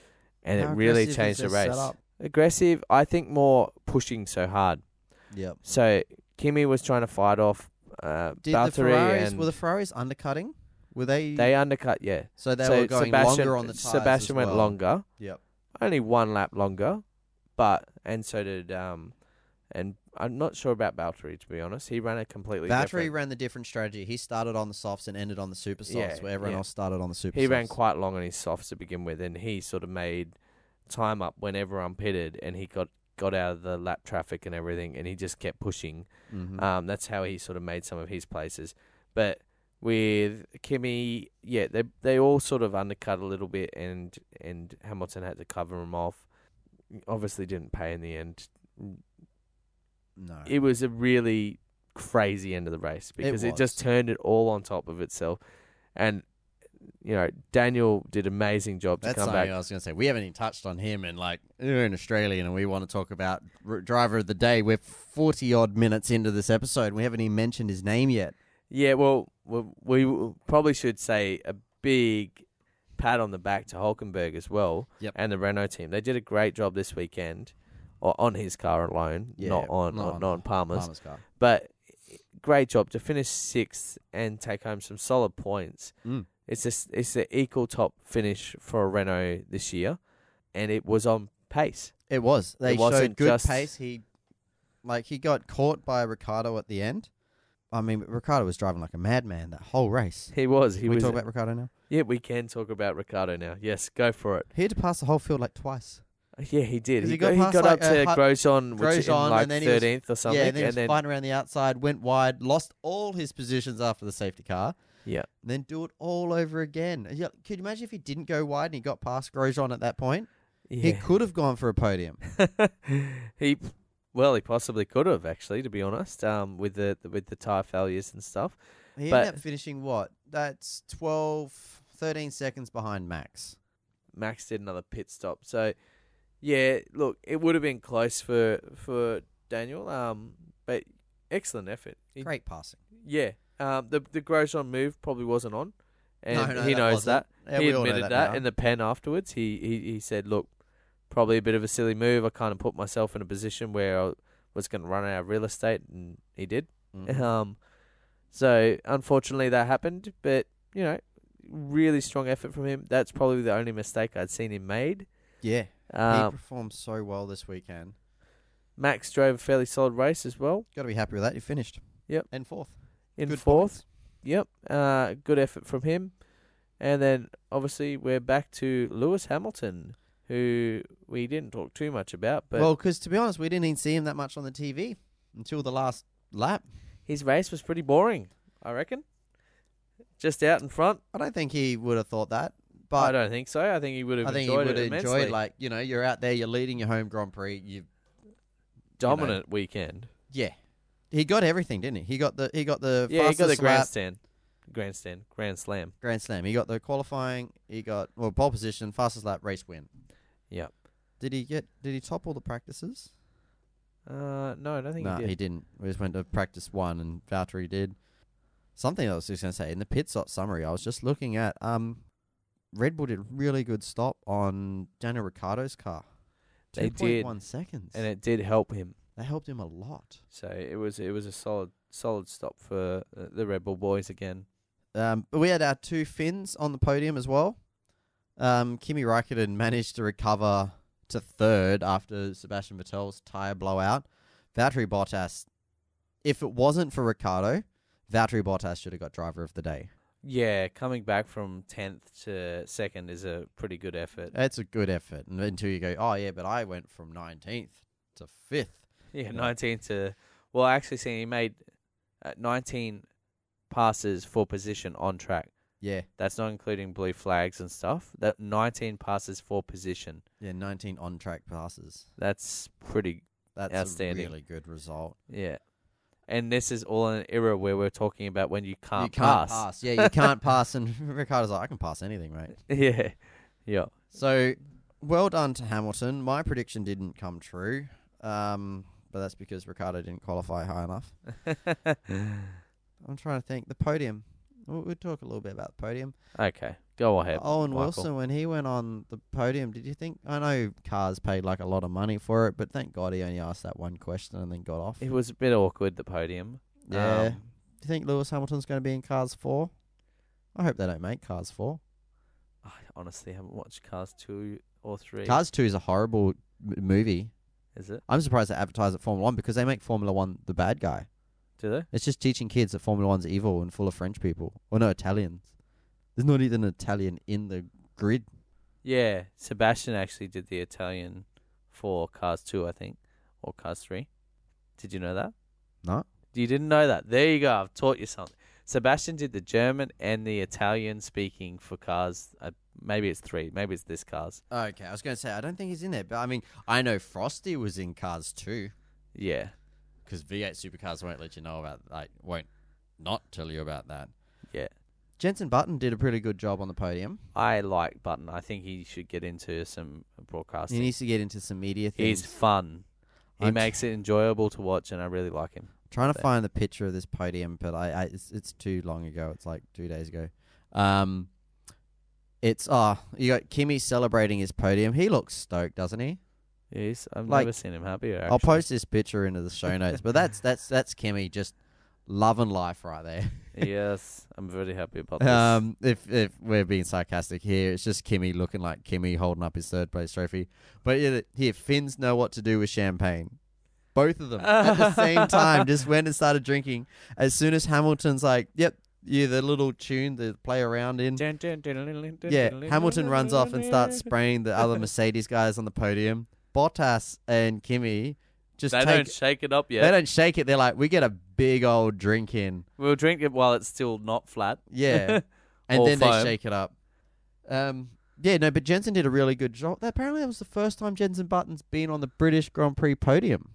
and How it really changed the race. Aggressive, I think more pushing so hard. Yep. So Kimi was trying to fight off uh, Did the Ferraris were the Ferraris undercutting? Were they? they undercut. Yeah, so they so were going Sebastian, longer on the tires. Sebastian as went longer, Yep. only one lap longer, but and so did um, and I'm not sure about Valtteri to be honest. He ran a completely Valtteri different. ran the different strategy. He started on the softs and ended on the super softs, Yeah, where everyone yeah. else started on the super. He softs. ran quite long on his softs to begin with, and he sort of made time up when everyone pitted, and he got got out of the lap traffic and everything, and he just kept pushing. Mhm. Um, that's how he sort of made some of his places. But with Kimi, yeah, they they all sort of undercut a little bit, and and Hamilton had to cover them off. Obviously, didn't pay in the end. no. It was a really crazy end of the race because it, just turned it all on top of itself, and you know Daniel did amazing job to That's come something back. I was going to say. We haven't even touched on him, and like we're an Australian, and we want to talk about driver of the day. We're forty odd minutes into this episode, and we haven't even mentioned his name yet. Yeah, well, we, we probably should say a big pat on the back to Hulkenberg as well Yep. and the Renault team. They did a great job this weekend, or on his car alone, Yeah, not on not on not on Palmer's. Palmer's car. But great job to finish sixth and take home some solid points. Mm. It's just it's the equal top finish for a Renault this year, and it was on pace. It was. They It showed good just- pace. He, like, he got caught by Ricciardo at the end. I mean, Ricciardo was driving like a madman that whole race. He was. He Can we was. talk about Ricciardo now? Yeah, we can talk about Ricciardo now. Yes, go for it. He had to pass the whole field like twice. Yeah, he did. He, he got, got he got like, up to uh, Grosjean, which Grosjean, like and then he was- thirteenth or something, yeah, and then he was then fighting around the outside, went wide, lost all his positions after the safety car, yeah, then do it all over again. Yeah, Could you imagine if he didn't go wide and he got past Grosjean at that point? Yeah. He could have gone for a podium. he, well, he possibly could have actually, to be honest, um, with the with the tire failures and stuff. He But- ended up finishing what? That's 12, 13 seconds behind Max. Max did another pit stop, so yeah, look, it would have been close for for Daniel, um, but excellent effort. He- Great passing. Yeah, um, the the Grosjean move probably wasn't on, and no, no, he that knows wasn't. that. Yeah, he admitted that, that, in the pen afterwards. He, he he said, "Look, probably a bit of a silly move. I kind of put myself in a position where I was going to run out of real estate, and he did. Mhm. Um, so unfortunately that happened, but you know, really strong effort from him. That's probably the only mistake I'd seen him made. yeah, he Um, performed so well this weekend. Max drove a fairly solid race as well Got to be happy with that. You finished. Yep. And fourth. in Good fourth. points. Yep, uh, good effort from him. And then obviously we're back to Lewis Hamilton, who we didn't talk too much about, but well, because to be honest, we didn't even see him that much on the TV until the last lap. his race was pretty boring. I reckon. Just out in front. I don't think he would have thought that. But I don't think so. I think he would have I think he enjoyed would it have immensely. enjoyed, like, you know, you're out there, you're leading your home Grand Prix. You, Dominant weekend. yeah. He got everything, didn't he? He got the he got the Yeah, he got the lap, grandstand. Grandstand. Grand slam. Grand Slam. He got the qualifying. He got well pole position, fastest lap, race win. Yep. Did he get? Did he top all the practices? Uh, no, I don't think No, he did. he didn't. We just went to practice one, and Valtteri did. Something I was just going to say in the pit stop summary, I was just looking at. Um, Red Bull did a really good stop on Daniel Ricciardo's car. They did. 2.1 seconds. and it did help him. That helped him a lot. So it was it was a solid solid stop for uh, the Red Bull boys again. Um, but we had our two Finns on the podium as well. Um, Kimi Raikkonen managed to recover to third after Sebastian Vettel's tire blowout. Valtteri Bottas, if it wasn't for Ricciardo, Valtteri Bottas should have got driver of the day. Yeah, coming back from tenth to second is a pretty good effort. It's a good effort. And until you go, oh yeah, but I went from 19th to fifth. Yeah, Yeah. nineteen to well, actually, seeing he made uh, nineteen passes for position on track. Yeah, That's not including blue flags and stuff. That nineteen passes for position. yeah, 19 on track passes. That's pretty That's Outstanding. a really good result. yeah. And this is all in an era where we're talking about when you can't, you can't pass. pass. Yeah, you can't pass. And Ricciardo's like, I can pass anything, mate. yeah, yeah. So, well done to Hamilton. My prediction didn't come true, um, but that's because Ricciardo didn't qualify high enough. I'm trying to think. The podium. We'll, we'll talk a little bit about the podium. okay, go ahead. Owen Michael. Wilson, when he went on the podium, did you think? I know Cars paid like a lot of money for it, but thank God he only asked that one question and then got off. It was a bit awkward. The podium. yeah. Um, do you think Lewis Hamilton's going to be in Cars 4? I hope they don't make Cars 4. I honestly haven't watched Cars two or three. Cars 2 is a horrible m- movie. is it? I'm surprised they advertise at Formula 1 because they make Formula 1 the bad guy. Do they? It's just teaching kids that Formula One's evil and full of French people. Or no, Italians. There's not even an Italian in the grid. Yeah, Sebastian actually did the Italian for Cars two, I think, or Cars three. Did you know that? No. You didn't know that. There you go. I've taught you something. Sebastian did the German and the Italian speaking for Cars. Uh, maybe it's three. Maybe it's this Cars. Okay, I was going to say, I don't think he's in there. But I mean, I know Frosty was in Cars 2 Yeah. because V8 Supercars won't let you know about like won't not tell you about that. Yeah. Jensen Button did a pretty good job on the podium. I like Button. I think he should get into some broadcasting. He needs to get into some media things. He's fun. He I'm- makes it enjoyable to watch, and I really like him. trying to find the picture of this podium, but I, I it's, it's too long ago. It's like two days ago. Um, it's oh, you got Kimi celebrating his podium. He looks stoked, doesn't he? He's, I've Like, never seen him happier. I'll post this picture into the show notes. But that's that's that's Kimi just loving life right there. yes, I'm very happy about this. Um, if if we're being sarcastic here, it's just Kimi looking like Kimi holding up his third place trophy. But yeah, here Finns know what to do with champagne. Both of them at the same time just went and started drinking. As soon as Hamilton's like, "Yep, yeah, the little tune to play around in." Yeah, Hamilton runs off and starts spraying the other Mercedes guys on the podium. Bottas and Kimi just They take. don't shake it up yet. They don't shake it. They're like, we get a big old drink in. We'll drink it while it's still not flat. Yeah. and Or then they shake it up. Um, yeah, no, but Jensen did a really good job. Apparently, that was the first time Jensen Button's been on the British Grand Prix podium.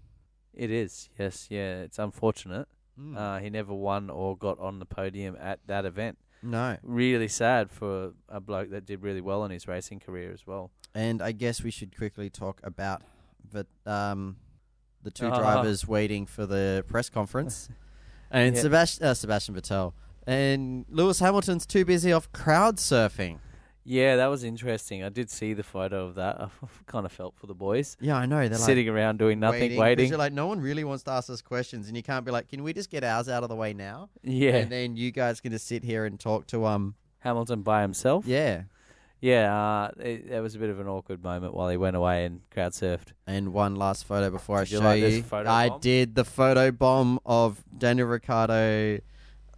It is, yes, yeah. It's unfortunate. Hmm. Uh, he never won or got on the podium at that event. no, Really sad for a bloke that did really well in his racing career as well. and I guess we should quickly talk about the um, the two Ah. drivers waiting for the press conference, and Yeah. Sebastian uh, Sebastian Vettel and Lewis Hamilton's too busy off crowd surfing. Yeah, that was interesting. I did see the photo of that. I kind of felt for the boys Yeah, I know. They're sitting around doing like nothing, 'cause waiting. You're like, no one really wants to ask us questions, and you can't be like, can we just get ours out of the way now? yeah, and then you guys can just sit here and talk to um Hamilton by himself. yeah Yeah, uh, it, that was a bit of an awkward moment while he went away and crowd surfed. and one last photo before Did I you show like this you photo I bomb? did the photo bomb of Daniel Ricciardo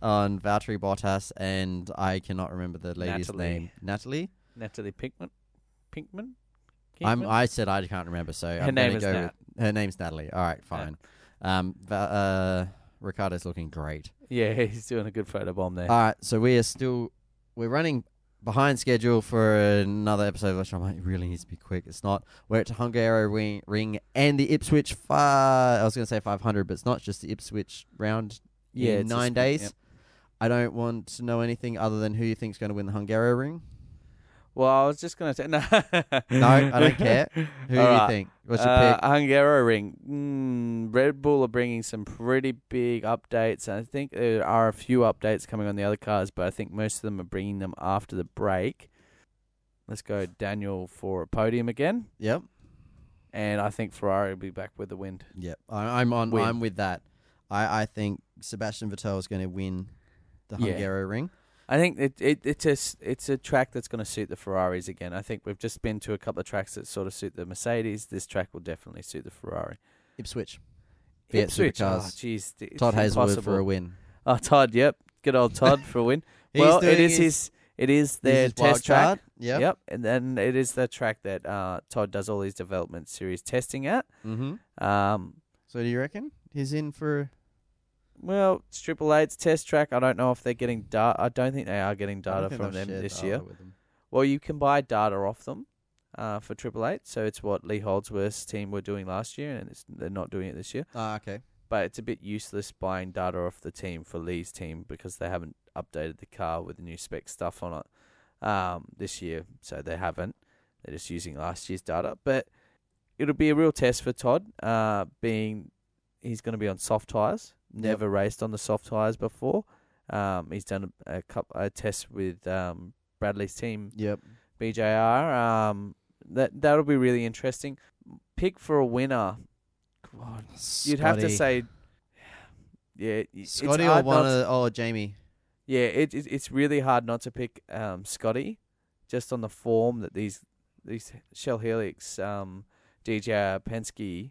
on Valtteri Bottas and I cannot remember the lady's Natalie. name Natalie Natalie Pinkham. Pinkham. I'm? I said I can't remember so Her I'm name gonna is go Nat. with, her name's Natalie all right fine um Va- uh Ricciardo's looking great Yeah, he's doing a good photo bomb there. All right, so we are still we're running behind schedule for another episode. Of which I'm like, it really needs to be quick. It's not. We're at Hungaroring, ring and the Ipswich five. I was going to say 500, but it's not just the Ipswich round. Yeah, in nine days. yep. I don't want to know anything other than who you think's going to win the Hungaroring. Well, I was just going to say no. No, I don't care. Who do you Alright. think? What's your uh, pick? Hungaroring. Mm, Red Bull are bringing some pretty big updates. I think there are a few updates coming on the other cars, but I think most of them are bringing them after the break. Let's go Daniel for a podium again, Yep, and I think Ferrari will be back with the wind. yep. I, I'm on. Win. I'm with that. I, I think Sebastian Vettel is going to win the Yeah. Hungaroring. I think it, it it's a it's a track that's going to suit the Ferraris again. I think we've just been to a couple of tracks that sort of suit the Mercedes. This track will definitely suit the Ferrari. Ipswich. Fiat Ipswich, oh Supercars. it's Todd Hazelwood impossible. for a win. Oh, Todd, yep, good old Todd for a win. Well, it is doing is his, it is their his wild test track. card. Yep. Yep, and then it is the track that uh, Todd does all his development series testing at. Mm-hmm. Um, So do you reckon he's in for? Well, it's Triple Eight's test track. I don't know if they're getting data. I don't think they are getting data from them this year. them. Well, you can buy data off them uh, for Triple Eight. So it's what Lee Holdsworth's team were doing last year, and it's, they're not doing it this year. Ah, okay. but it's a bit useless buying data off the team for Lee's team because they haven't updated the car with the new spec stuff on it um, this year. So they haven't. They're just using last year's data. But it'll be a real test for Todd, uh, being he's going to be on soft tyres. Never raced on the soft tyres before. Um, he's done a, a couple a test with um, Bradley's team Yep. BJR. Um, that that'll be really interesting. Pick for a winner. God, you'd have to say, yeah, it's Scotty or one of oh Jamie. yeah, it, it it's really hard not to pick um, Scotty, just on the form that these these Shell Helix, um, DJR Penske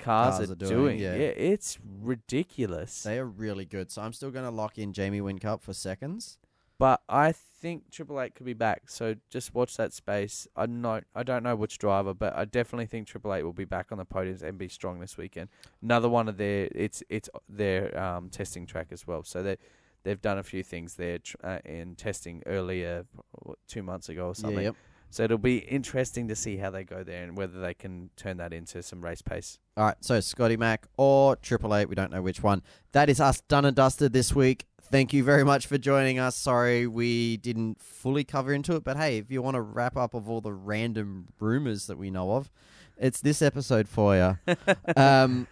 cars, Cars are, are doing, doing. yeah. it's ridiculous. They are really good. So I'm still going to lock in Jamie Whincup for seconds. But I think Triple Eight could be back. So just watch that space. I not I don't know which driver, but I definitely think Triple Eight will be back on the podiums and be strong this weekend. Another one of their it's it's their um, testing track as well. So they they've done a few things there uh, in testing earlier, what, two months ago or something. Yeah, yep. So it'll be interesting to see how they go there and whether they can turn that into some race pace. All right, so Scotty Mac or Triple Eight, we don't know which one. That is us done and dusted this week. Thank you very much for joining us. Sorry we didn't fully cover into it, but hey, if you want to wrap up of all the random rumors that we know of, it's this episode for you. um,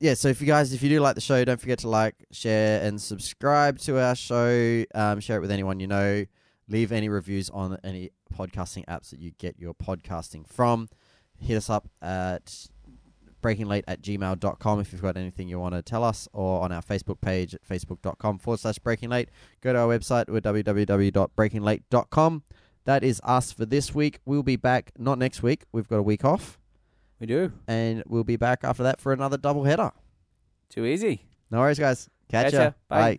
yeah, so if you guys, if you do like the show, don't forget to like, share, and subscribe to our show. Um, share it with anyone you know. Leave any reviews on any podcasting apps that you get your podcasting from. Hit us up at breakinglate at gmail.com if you've got anything you want to tell us, or on our Facebook page at facebook.com forward slash breakinglate. Go to our website at www.breakinglate.com. That is us for this week. We'll be back, not next week. We've got a week off, We do. and we'll be back after that for another double header. Too easy. No worries, guys. Catch Catch ya. ya. Bye. Bye.